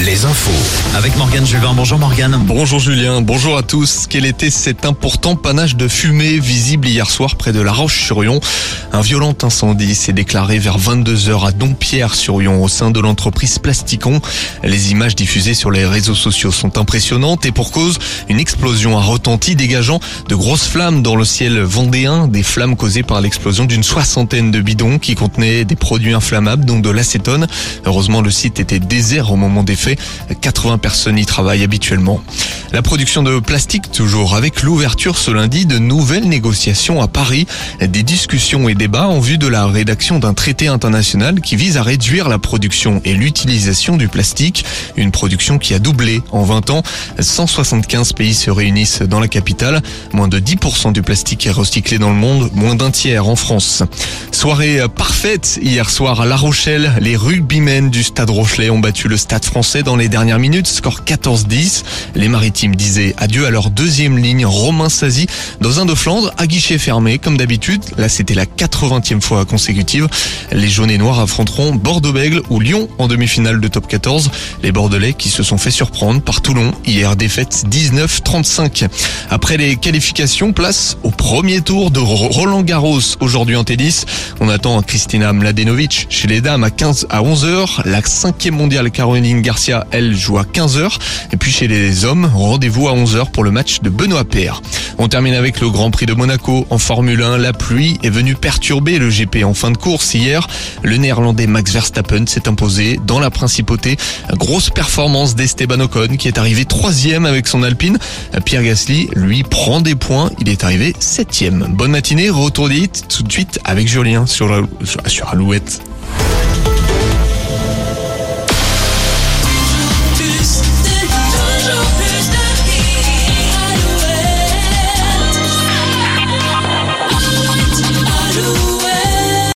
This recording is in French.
Les infos. Avec Morgane Juvin. Bonjour Morgane. Bonjour Julien, bonjour à tous. Quel était cet important panache de fumée visible hier soir près de La Roche-sur-Yon? Un violent incendie s'est déclaré vers 22h à Dompierre-sur-Yon au sein de l'entreprise Plasticon. Les images diffusées sur les réseaux sociaux sont impressionnantes et pour cause, une explosion a retenti dégageant de grosses flammes dans le ciel vendéen, des flammes causées par l'explosion d'une soixantaine de bidons qui contenaient des produits inflammables dont de l'acétone. Heureusement, le site était désert au moment des faits. 80 personnes y travaillent habituellement. La production de plastique toujours avec l'ouverture ce lundi de nouvelles négociations à Paris. Des discussions et débats en vue de la rédaction d'un traité international qui vise à réduire la production et l'utilisation du plastique. Une production qui a doublé en 20 ans. 175 pays se réunissent dans la capitale. Moins de 10% du plastique est recyclé dans le monde, moins d'un tiers en France. Soirée parfaite hier soir à La Rochelle. Les rugbymen du Stade Rochelet ont battu le Stade français dans les dernières minutes, score 14-10. Les maritimes disaient adieu à leur deuxième ligne, Romain Sazi, dans un de Flandre, à guichet fermé, comme d'habitude. Là, c'était la 80e fois consécutive. Les jaunes et noirs affronteront Bordeaux-Bègle ou Lyon en demi-finale de top 14. Les Bordelais qui se sont fait surprendre par Toulon, hier défaite 19-35. Après les qualifications, place au premier tour de Roland Garros aujourd'hui en tennis. On attend Kristina Mladenovic chez les dames à 15 à 11h. La cinquième mondiale Caroline Garcia, elle, joue à 15h. Et puis chez les hommes, rendez-vous à 11h pour le match de Benoît Paire. On termine avec le Grand Prix de Monaco en Formule 1. La pluie est venue perturber le GP en fin de course hier. Le néerlandais Max Verstappen s'est imposé dans la principauté. Grosse performance d'Esteban Ocon qui est arrivé troisième avec son Alpine. Pierre Gasly, lui, prend des points. Il est arrivé septième. Bonne matinée, retour tout de suite avec Julien sur Alouette.